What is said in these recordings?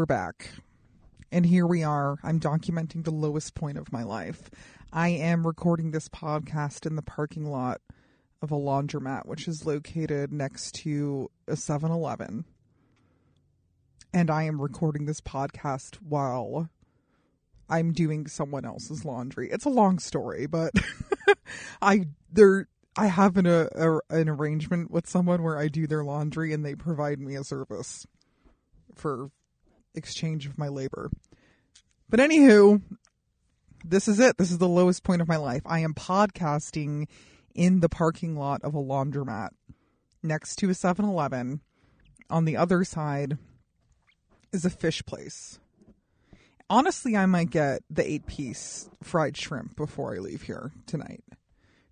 we're back. And here we are. I'm documenting the lowest point of my life. I am recording this podcast in the parking lot of a laundromat, which is located next to a 7 Eleven. And I am recording this podcast while I'm doing someone else's laundry. It's a long story, but I there I have an a, a, an arrangement with someone where I do their laundry and they provide me a service for exchange of my labor. But anywho, this is it. This is the lowest point of my life. I am podcasting in the parking lot of a laundromat next to a 7-Eleven. On the other side is a fish place. Honestly, I might get the 8-piece fried shrimp before I leave here tonight.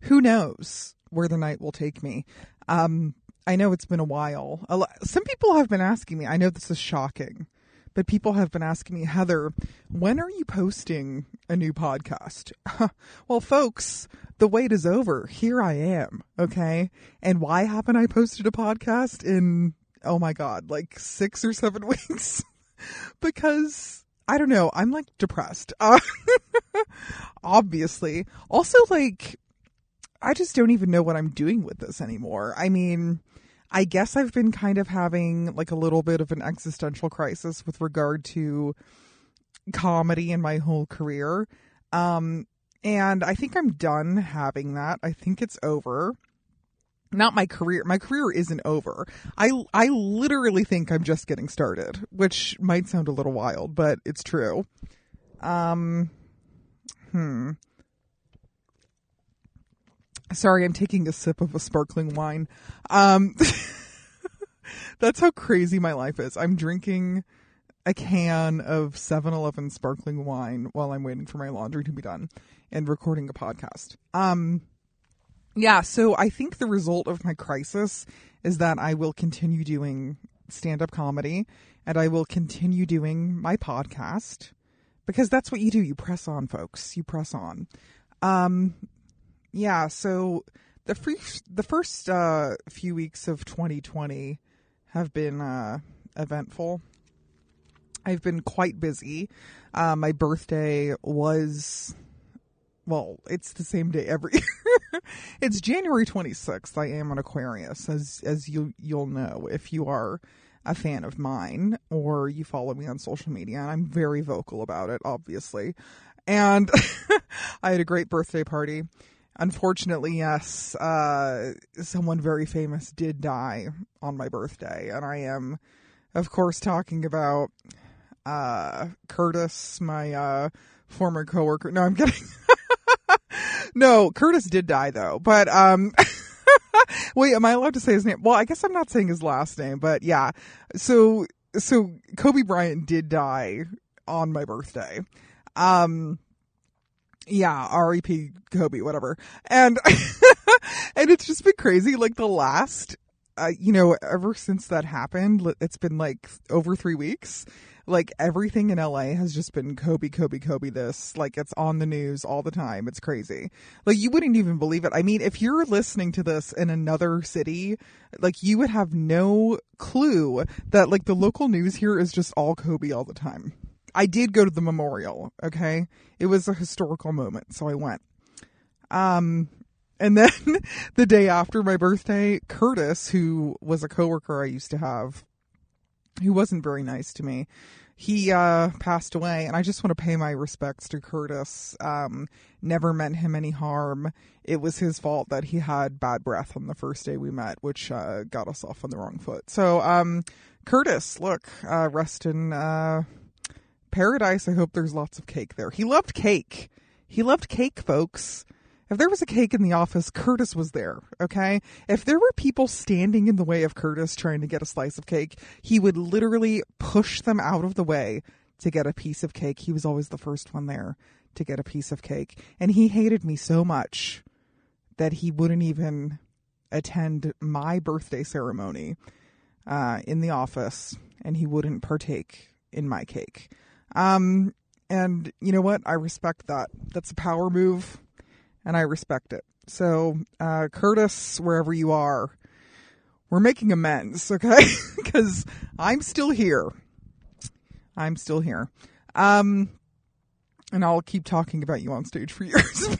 Who knows where the night will take me. Um I know it's been a while. Some people have been asking me. I know this is shocking, but people have been asking me, Heather, when are you posting a new podcast? well, folks, the wait is over. Here I am. Okay. And why haven't I posted a podcast in, oh my God, like six or seven weeks? because I don't know. I'm like depressed. Uh, obviously. Also, like, I just don't even know what I'm doing with this anymore. I mean, I guess I've been kind of having like a little bit of an existential crisis with regard to comedy in my whole career. Um, and I think I'm done having that. I think it's over. Not my career. My career isn't over. I I literally think I'm just getting started, which might sound a little wild, but it's true. Um hmm. Sorry, I'm taking a sip of a sparkling wine. Um, that's how crazy my life is. I'm drinking a can of 7-Eleven sparkling wine while I'm waiting for my laundry to be done and recording a podcast. Um, yeah, so I think the result of my crisis is that I will continue doing stand-up comedy and I will continue doing my podcast because that's what you do. You press on, folks. You press on. Um, yeah, so the free, the first uh, few weeks of 2020 have been uh, eventful. I've been quite busy. Uh, my birthday was, well, it's the same day every year. it's January 26th. I am an Aquarius, as as you you'll know if you are a fan of mine or you follow me on social media. And I'm very vocal about it, obviously. And I had a great birthday party unfortunately, yes, uh, someone very famous did die on my birthday, and I am, of course, talking about uh, Curtis, my uh, former coworker. No, I'm kidding. no, Curtis did die though, but um. Wait, am I allowed to say his name? Well, I guess I'm not saying his last name, but yeah. So, so Kobe Bryant did die on my birthday. Um, yeah, R.E.P. Kobe, whatever. And and it's just been crazy. Like the last, uh, you know, ever since that happened, it's been like over three weeks. Like everything in LA has just been Kobe, Kobe, Kobe. This like it's on the news all the time. It's crazy. Like you wouldn't even believe it. I mean, if you're listening to this in another city, like you would have no clue that like the local news here is just all Kobe all the time. I did go to the memorial. Okay, it was a historical moment, so I went. Um, and then the day after my birthday, Curtis, who was a coworker I used to have, who wasn't very nice to me. He uh, passed away, and I just want to pay my respects to Curtis. Um, never meant him any harm. It was his fault that he had bad breath on the first day we met, which uh, got us off on the wrong foot. So, um, Curtis, look, uh, rest in uh, paradise. I hope there's lots of cake there. He loved cake. He loved cake, folks. If there was a cake in the office, Curtis was there, okay? If there were people standing in the way of Curtis trying to get a slice of cake, he would literally push them out of the way to get a piece of cake. He was always the first one there to get a piece of cake. And he hated me so much that he wouldn't even attend my birthday ceremony uh, in the office and he wouldn't partake in my cake. Um, and you know what? I respect that. That's a power move and I respect it. So, uh, Curtis, wherever you are, we're making amends, okay? Because I'm still here. I'm still here. Um, and I'll keep talking about you on stage for years.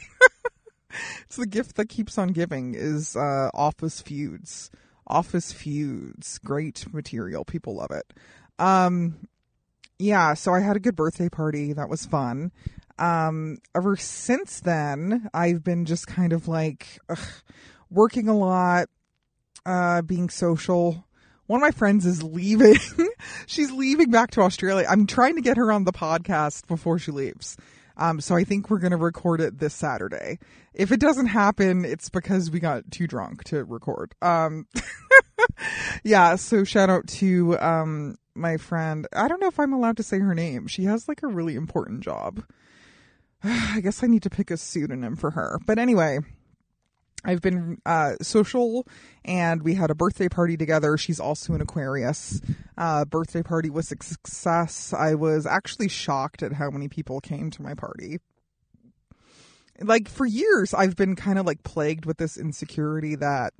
it's the gift that keeps on giving is uh, office feuds. Office feuds, great material. People love it. Um, yeah, so I had a good birthday party. That was fun um, ever since then, I've been just kind of like ugh, working a lot, uh, being social. One of my friends is leaving. She's leaving back to Australia. I'm trying to get her on the podcast before she leaves. Um, so I think we're going to record it this Saturday. If it doesn't happen, it's because we got too drunk to record. Um, yeah. So shout out to, um, my friend. I don't know if I'm allowed to say her name. She has like a really important job. I guess I need to pick a pseudonym for her. But anyway, I've been uh, social and we had a birthday party together. She's also an Aquarius. Uh, birthday party was a success. I was actually shocked at how many people came to my party. Like for years, I've been kind of like plagued with this insecurity that,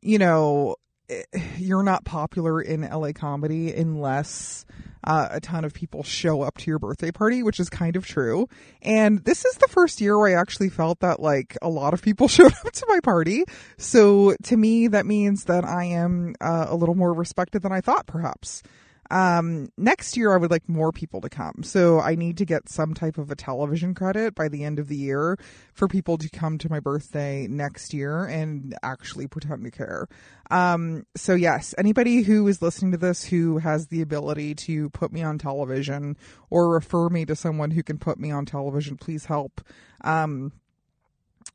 you know, you're not popular in LA comedy unless uh, a ton of people show up to your birthday party, which is kind of true. And this is the first year where I actually felt that like a lot of people showed up to my party. So to me, that means that I am uh, a little more respected than I thought, perhaps. Um, next year, I would like more people to come. So I need to get some type of a television credit by the end of the year for people to come to my birthday next year and actually pretend to care. Um, so yes, anybody who is listening to this who has the ability to put me on television or refer me to someone who can put me on television, please help. Um,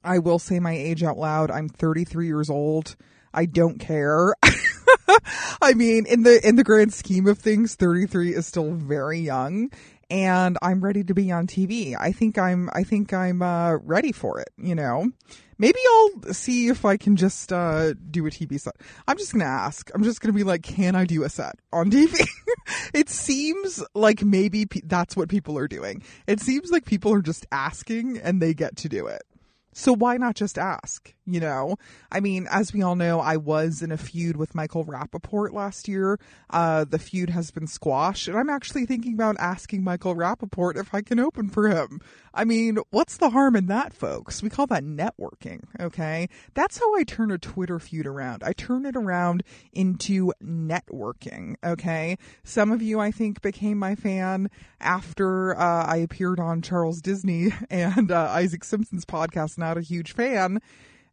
I will say my age out loud. I'm 33 years old. I don't care. I mean, in the in the grand scheme of things, 33 is still very young and I'm ready to be on TV. I think I'm I think I'm uh, ready for it, you know. Maybe I'll see if I can just uh, do a TV set. I'm just going to ask. I'm just going to be like, "Can I do a set on TV?" it seems like maybe pe- that's what people are doing. It seems like people are just asking and they get to do it. So why not just ask? You know, I mean, as we all know, I was in a feud with Michael Rapaport last year. Uh, the feud has been squashed, and I'm actually thinking about asking Michael Rapaport if I can open for him. I mean, what's the harm in that, folks? We call that networking, okay? That's how I turn a Twitter feud around. I turn it around into networking, okay? Some of you, I think, became my fan after uh, I appeared on Charles Disney and uh, Isaac Simpson's podcast. Not a huge fan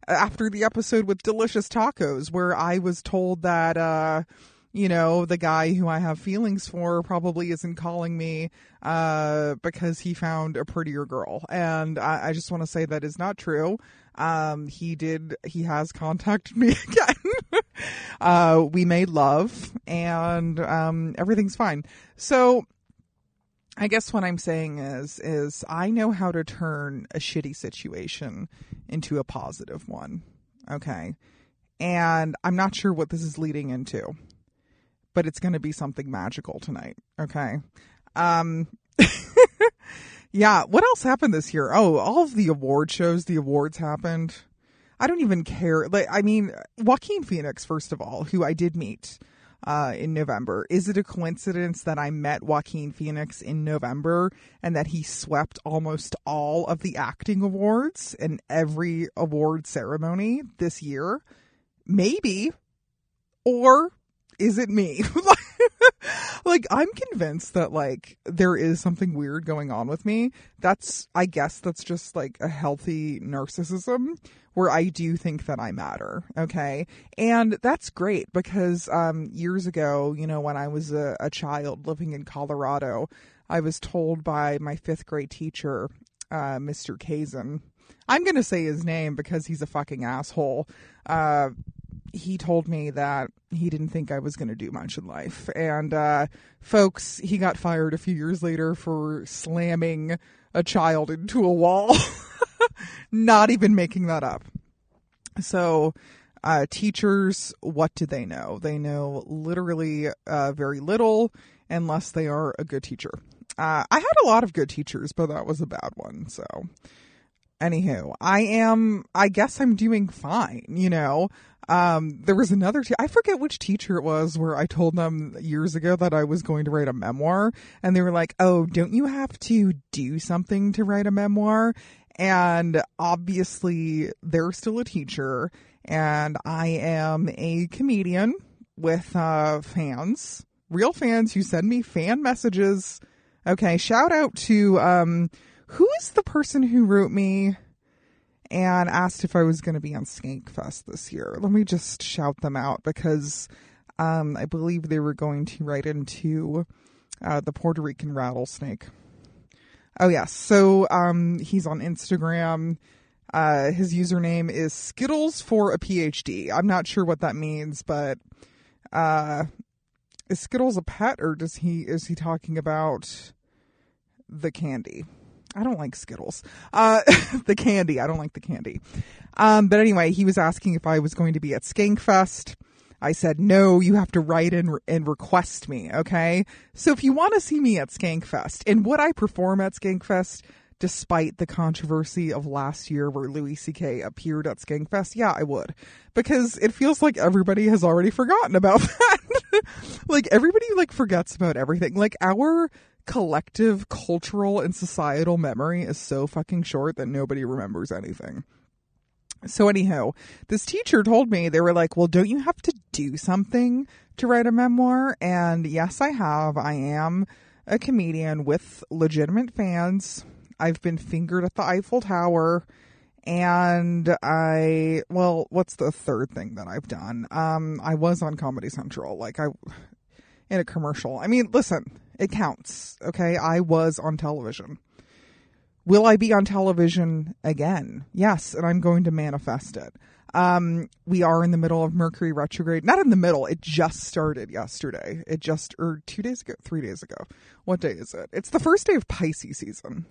after the episode with Delicious Tacos, where I was told that, uh, you know, the guy who I have feelings for probably isn't calling me uh, because he found a prettier girl. And I, I just want to say that is not true. Um, he did, he has contacted me again. uh, we made love and um, everything's fine. So I guess what I'm saying is is I know how to turn a shitty situation into a positive one. Okay. And I'm not sure what this is leading into. But it's going to be something magical tonight. Okay. Um Yeah, what else happened this year? Oh, all of the award shows, the awards happened. I don't even care. Like I mean, Joaquin Phoenix first of all, who I did meet uh, in November. Is it a coincidence that I met Joaquin Phoenix in November and that he swept almost all of the acting awards and every award ceremony this year? Maybe. Or is it me? like I'm convinced that like there is something weird going on with me. That's I guess that's just like a healthy narcissism where I do think that I matter. Okay. And that's great because um years ago, you know, when I was a, a child living in Colorado, I was told by my fifth grade teacher, uh, Mr. Kazin. I'm gonna say his name because he's a fucking asshole. Uh he told me that he didn't think I was going to do much in life. And, uh, folks, he got fired a few years later for slamming a child into a wall. Not even making that up. So, uh, teachers, what do they know? They know literally uh, very little unless they are a good teacher. Uh, I had a lot of good teachers, but that was a bad one. So, anywho, I am, I guess I'm doing fine, you know. Um, there was another, te- I forget which teacher it was where I told them years ago that I was going to write a memoir and they were like, Oh, don't you have to do something to write a memoir? And obviously they're still a teacher and I am a comedian with, uh, fans, real fans who send me fan messages. Okay. Shout out to, um, who is the person who wrote me and asked if I was going to be on Skankfest this year? Let me just shout them out because um, I believe they were going to write into uh, the Puerto Rican rattlesnake. Oh yes, so um, he's on Instagram. Uh, his username is Skittles for a PhD. I'm not sure what that means, but uh, is Skittles a pet or does he is he talking about the candy? I don't like Skittles. Uh, the candy. I don't like the candy. Um, but anyway, he was asking if I was going to be at Skankfest. I said, no, you have to write in and request me. Okay. So if you want to see me at Skankfest and would I perform at Skankfest despite the controversy of last year where Louis C.K. appeared at Skankfest? Yeah, I would because it feels like everybody has already forgotten about that. like everybody like forgets about everything. Like our collective cultural and societal memory is so fucking short that nobody remembers anything. So anyhow, this teacher told me they were like, "Well, don't you have to do something to write a memoir?" And yes, I have. I am a comedian with legitimate fans. I've been fingered at the Eiffel Tower and I well, what's the third thing that I've done? Um I was on Comedy Central like I in a commercial. I mean, listen, it counts. Okay. I was on television. Will I be on television again? Yes. And I'm going to manifest it. Um, we are in the middle of Mercury retrograde. Not in the middle. It just started yesterday. It just, or two days ago, three days ago. What day is it? It's the first day of Pisces season.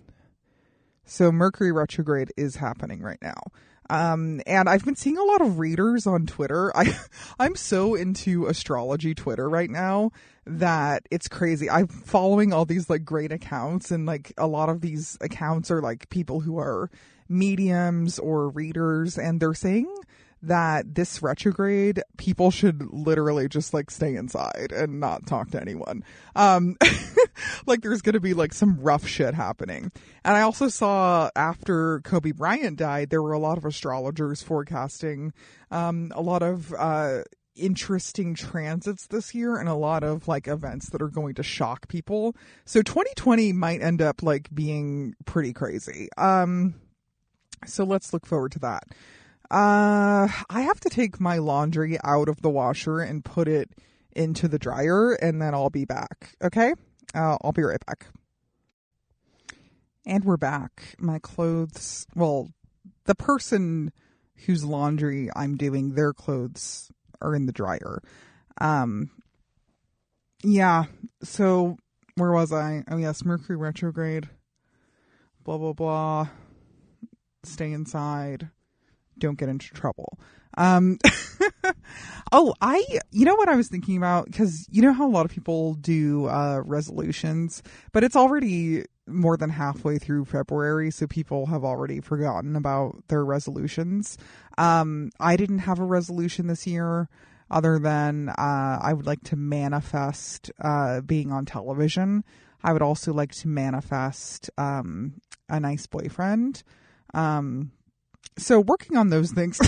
So Mercury retrograde is happening right now. Um, and I've been seeing a lot of readers on Twitter. I, I'm so into astrology Twitter right now that it's crazy. I'm following all these like great accounts and like a lot of these accounts are like people who are mediums or readers and they're saying that this retrograde people should literally just like stay inside and not talk to anyone. Um like there's going to be like some rough shit happening. And I also saw after Kobe Bryant died there were a lot of astrologers forecasting um a lot of uh interesting transits this year and a lot of like events that are going to shock people. So 2020 might end up like being pretty crazy. Um so let's look forward to that. Uh, I have to take my laundry out of the washer and put it into the dryer, and then I'll be back. Okay? Uh, I'll be right back. And we're back. My clothes, well, the person whose laundry I'm doing, their clothes are in the dryer. Um, yeah. So where was I? Oh yes, Mercury retrograde. Blah blah blah. Stay inside don't get into trouble. Um, oh, I, you know what I was thinking about? Because you know how a lot of people do uh, resolutions, but it's already more than halfway through February, so people have already forgotten about their resolutions. Um, I didn't have a resolution this year other than uh, I would like to manifest uh, being on television. I would also like to manifest um, a nice boyfriend. Um, so working on those things,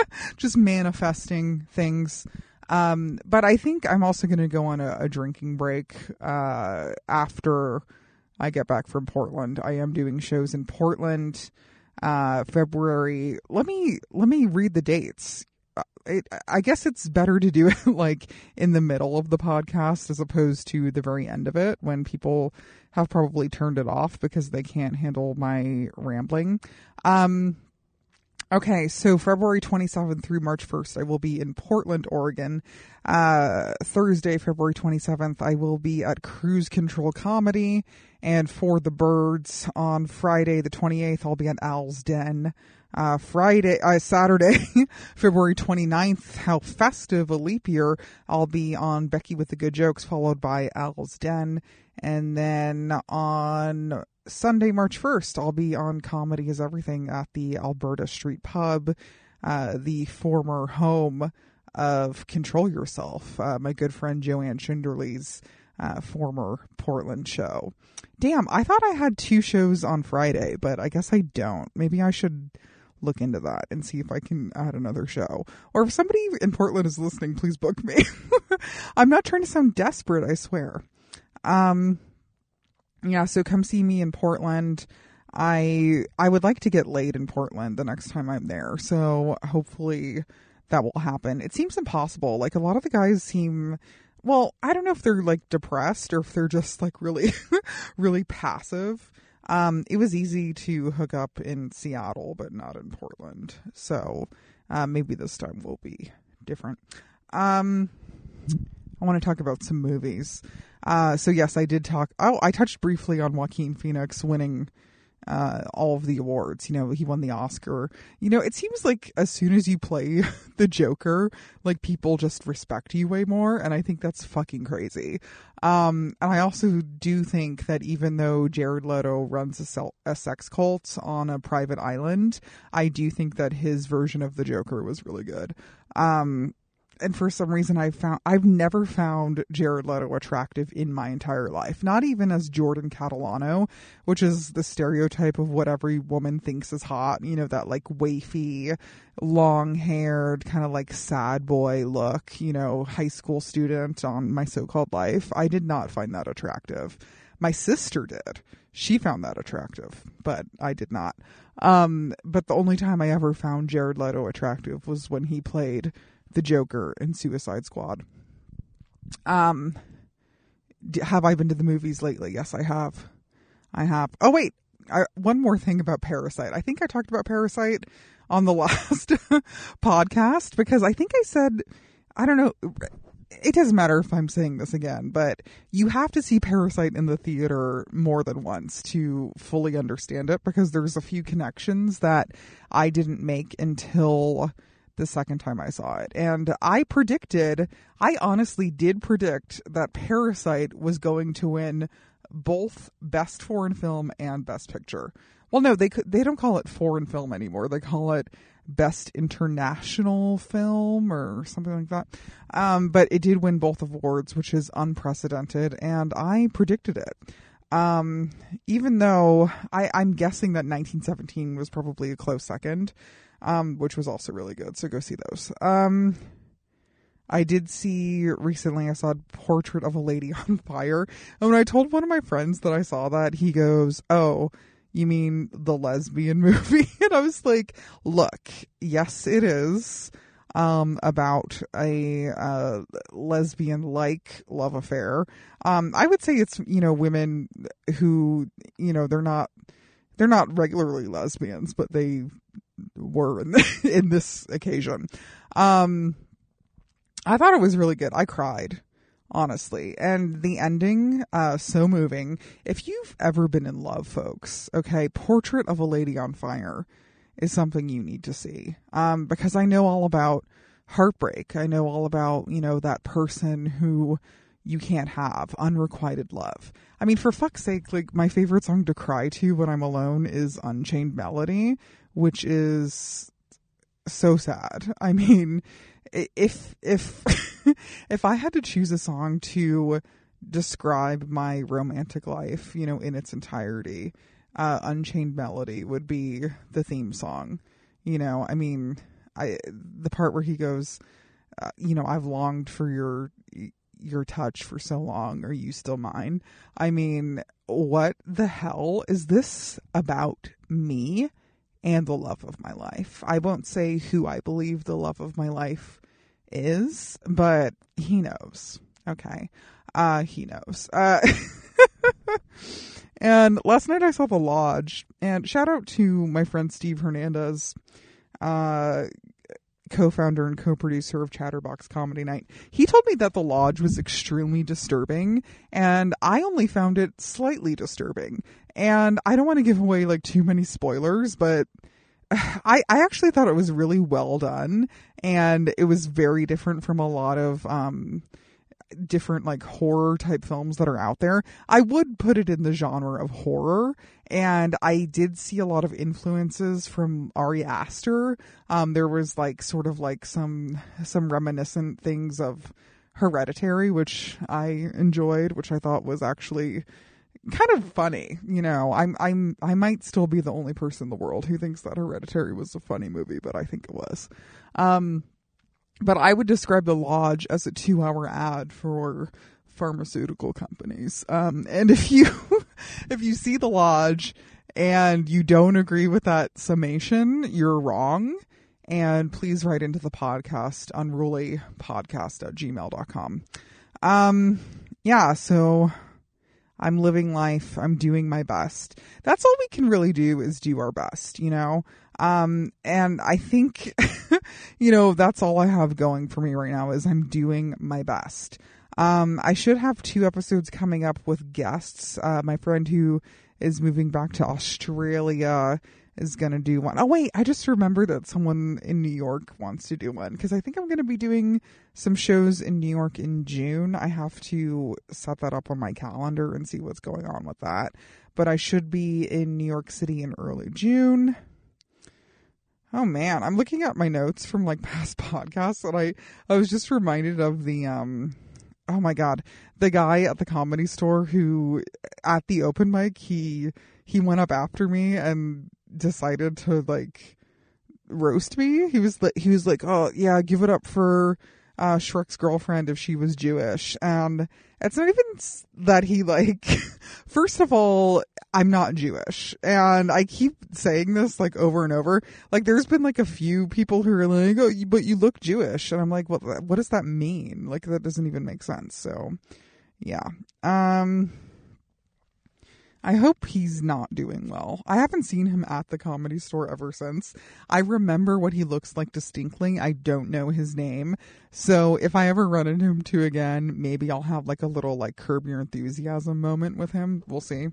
just manifesting things. Um, but I think I'm also going to go on a, a drinking break uh, after I get back from Portland. I am doing shows in Portland, uh, February. Let me let me read the dates. Uh, It, I guess it's better to do it like in the middle of the podcast as opposed to the very end of it when people have probably turned it off because they can't handle my rambling. Um, Okay, so February 27th through March 1st, I will be in Portland, Oregon. Uh, Thursday, February 27th, I will be at Cruise Control Comedy and For the Birds. On Friday, the 28th, I'll be at Owl's Den. Uh, Friday, uh, Saturday, February 29th, how festive a leap year. I'll be on Becky with the Good Jokes, followed by Owl's Den. And then on Sunday, March 1st, I'll be on Comedy is Everything at the Alberta Street Pub, uh, the former home of Control Yourself, uh, my good friend Joanne Schinderly's uh, former Portland show. Damn, I thought I had two shows on Friday, but I guess I don't. Maybe I should look into that and see if I can add another show. Or if somebody in Portland is listening, please book me. I'm not trying to sound desperate, I swear. Um, yeah, so come see me in Portland. I I would like to get laid in Portland the next time I'm there. So hopefully that will happen. It seems impossible. Like a lot of the guys seem well, I don't know if they're like depressed or if they're just like really really passive. Um it was easy to hook up in Seattle but not in Portland. So uh, maybe this time will be different. Um I want to talk about some movies. Uh, so yes, I did talk. Oh, I touched briefly on Joaquin Phoenix winning uh, all of the awards. You know, he won the Oscar. You know, it seems like as soon as you play the Joker, like people just respect you way more, and I think that's fucking crazy. Um, and I also do think that even though Jared Leto runs a, sel- a sex cult on a private island, I do think that his version of the Joker was really good. Um, and for some reason I found I've never found Jared Leto attractive in my entire life. Not even as Jordan Catalano, which is the stereotype of what every woman thinks is hot, you know, that like wafy, long-haired, kind of like sad boy look, you know, high school student on my so-called life. I did not find that attractive. My sister did. She found that attractive, but I did not. Um, but the only time I ever found Jared Leto attractive was when he played the Joker in Suicide Squad. Um, have I been to the movies lately? Yes, I have. I have. Oh wait, I, one more thing about Parasite. I think I talked about Parasite on the last podcast because I think I said I don't know. It doesn't matter if I'm saying this again, but you have to see Parasite in the theater more than once to fully understand it because there's a few connections that I didn't make until the second time I saw it. And I predicted, I honestly did predict that Parasite was going to win both Best Foreign Film and Best Picture. Well, no, they could, they don't call it foreign film anymore. They call it Best International Film or something like that. Um, but it did win both awards, which is unprecedented, and I predicted it. Um, even though I, I'm guessing that 1917 was probably a close second um, which was also really good. So go see those. Um, I did see recently, I saw Portrait of a Lady on Fire. And when I told one of my friends that I saw that, he goes, Oh, you mean the lesbian movie? and I was like, Look, yes, it is. Um, about a uh, lesbian like love affair. Um, I would say it's, you know, women who, you know, they're not they're not regularly lesbians, but they were in, the, in this occasion. Um, I thought it was really good. I cried, honestly. And the ending, uh, so moving. If you've ever been in love, folks, okay, Portrait of a Lady on Fire is something you need to see. Um, because I know all about heartbreak. I know all about, you know, that person who you can't have unrequited love. I mean, for fuck's sake, like my favorite song to cry to when I'm alone is Unchained Melody, which is so sad. I mean, if if if I had to choose a song to describe my romantic life, you know, in its entirety, uh, Unchained Melody would be the theme song. You know, I mean, I the part where he goes, uh, you know, I've longed for your your touch for so long. Are you still mine? I mean, what the hell is this about me and the love of my life? I won't say who I believe the love of my life is, but he knows. Okay. Uh, he knows. Uh, and last night I saw The Lodge, and shout out to my friend Steve Hernandez, uh, co-founder and co-producer of Chatterbox Comedy Night. He told me that The Lodge was extremely disturbing, and I only found it slightly disturbing. And I don't want to give away like too many spoilers, but I, I actually thought it was really well done and it was very different from a lot of um different like horror type films that are out there. I would put it in the genre of horror and I did see a lot of influences from Ari Aster. Um there was like sort of like some some reminiscent things of Hereditary which I enjoyed, which I thought was actually kind of funny, you know. I'm I'm I might still be the only person in the world who thinks that Hereditary was a funny movie, but I think it was. Um but I would describe The Lodge as a 2-hour ad for pharmaceutical companies. Um and if you if you see The Lodge and you don't agree with that summation, you're wrong. And please write into the podcast, unrulypodcast at gmail.com. Um, yeah, so I'm living life. I'm doing my best. That's all we can really do is do our best, you know? Um, and I think, you know, that's all I have going for me right now is I'm doing my best. Um, I should have two episodes coming up with guests. Uh, my friend who is moving back to Australia is going to do one. Oh, wait, I just remembered that someone in New York wants to do one because I think I'm going to be doing some shows in New York in June. I have to set that up on my calendar and see what's going on with that. But I should be in New York City in early June. Oh man, I'm looking at my notes from like past podcasts and I I was just reminded of the um oh my god, the guy at the comedy store who at the open mic he he went up after me and decided to like roast me. He was he was like, "Oh, yeah, give it up for uh, Shrek's girlfriend if she was Jewish." And it's not even that he like first of all, I'm not Jewish. And I keep saying this like over and over. Like there's been like a few people who are like, "Oh, but you look Jewish." And I'm like, "What what does that mean?" Like that doesn't even make sense. So, yeah. Um I hope he's not doing well. I haven't seen him at the comedy store ever since. I remember what he looks like distinctly. I don't know his name. So if I ever run into him too again, maybe I'll have like a little like curb your enthusiasm moment with him. We'll see.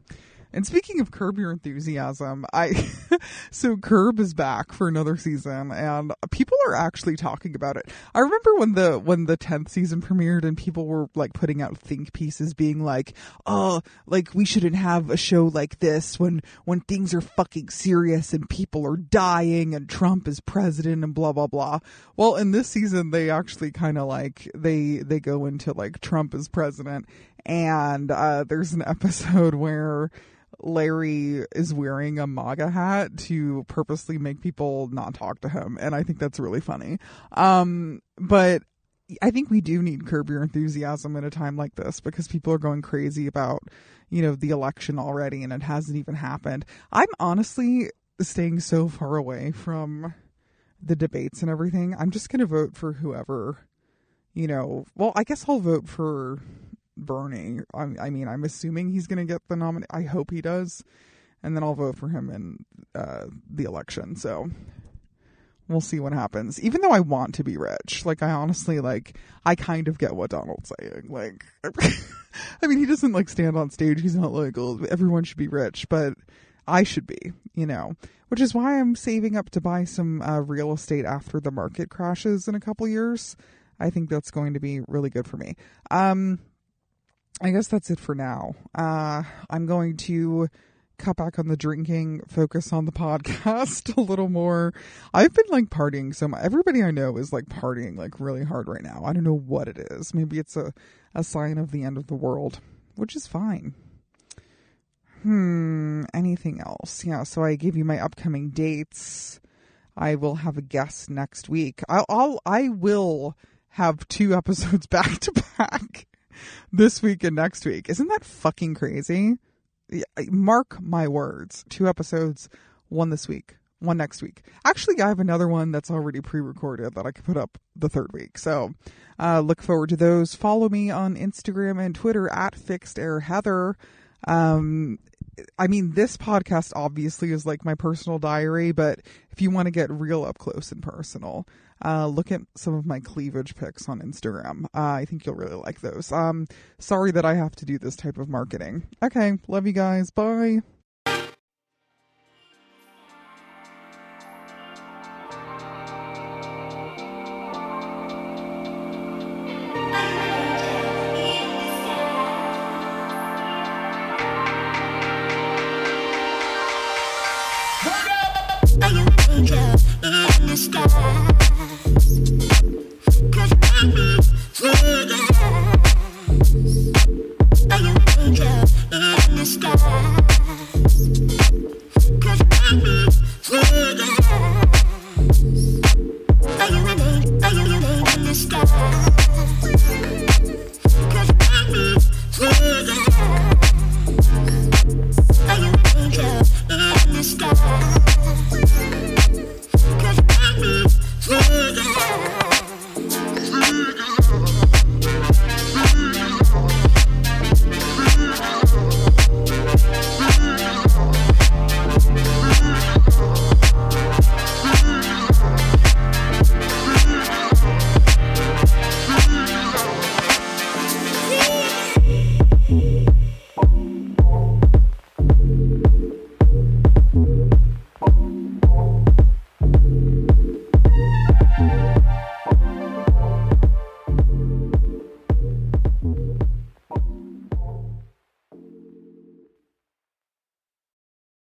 And speaking of Curb Your Enthusiasm, I so Curb is back for another season and people are actually talking about it. I remember when the when the 10th season premiered and people were like putting out think pieces being like, "Oh, like we shouldn't have a show like this when when things are fucking serious and people are dying and Trump is president and blah blah blah." Well, in this season they actually kind of like they they go into like Trump is president and uh there's an episode where Larry is wearing a MAGA hat to purposely make people not talk to him. And I think that's really funny. Um, but I think we do need curb your enthusiasm at a time like this because people are going crazy about, you know, the election already and it hasn't even happened. I'm honestly staying so far away from the debates and everything. I'm just going to vote for whoever, you know, well, I guess I'll vote for Bernie. I, I mean, I'm assuming he's going to get the nomination. I hope he does, and then I'll vote for him in uh, the election. So we'll see what happens. Even though I want to be rich, like I honestly like, I kind of get what Donald's saying. Like, I mean, he doesn't like stand on stage. He's not like, oh, everyone should be rich, but I should be, you know. Which is why I'm saving up to buy some uh, real estate after the market crashes in a couple years. I think that's going to be really good for me. Um, I guess that's it for now. Uh, I'm going to cut back on the drinking, focus on the podcast a little more. I've been like partying so much. Everybody I know is like partying like really hard right now. I don't know what it is. Maybe it's a, a sign of the end of the world, which is fine. Hmm, anything else? Yeah, so I gave you my upcoming dates. I will have a guest next week. I'll, I'll I will have two episodes back to back this week and next week. Isn't that fucking crazy? Mark my words. Two episodes, one this week, one next week. Actually, I have another one that's already pre-recorded that I could put up the third week. So, uh, look forward to those. Follow me on Instagram and Twitter at Fixed Air Heather. Um, I mean, this podcast obviously is like my personal diary, but if you want to get real up close and personal, uh, look at some of my cleavage pics on Instagram. Uh, I think you'll really like those. Um, sorry that I have to do this type of marketing. Okay, love you guys. Bye. skies.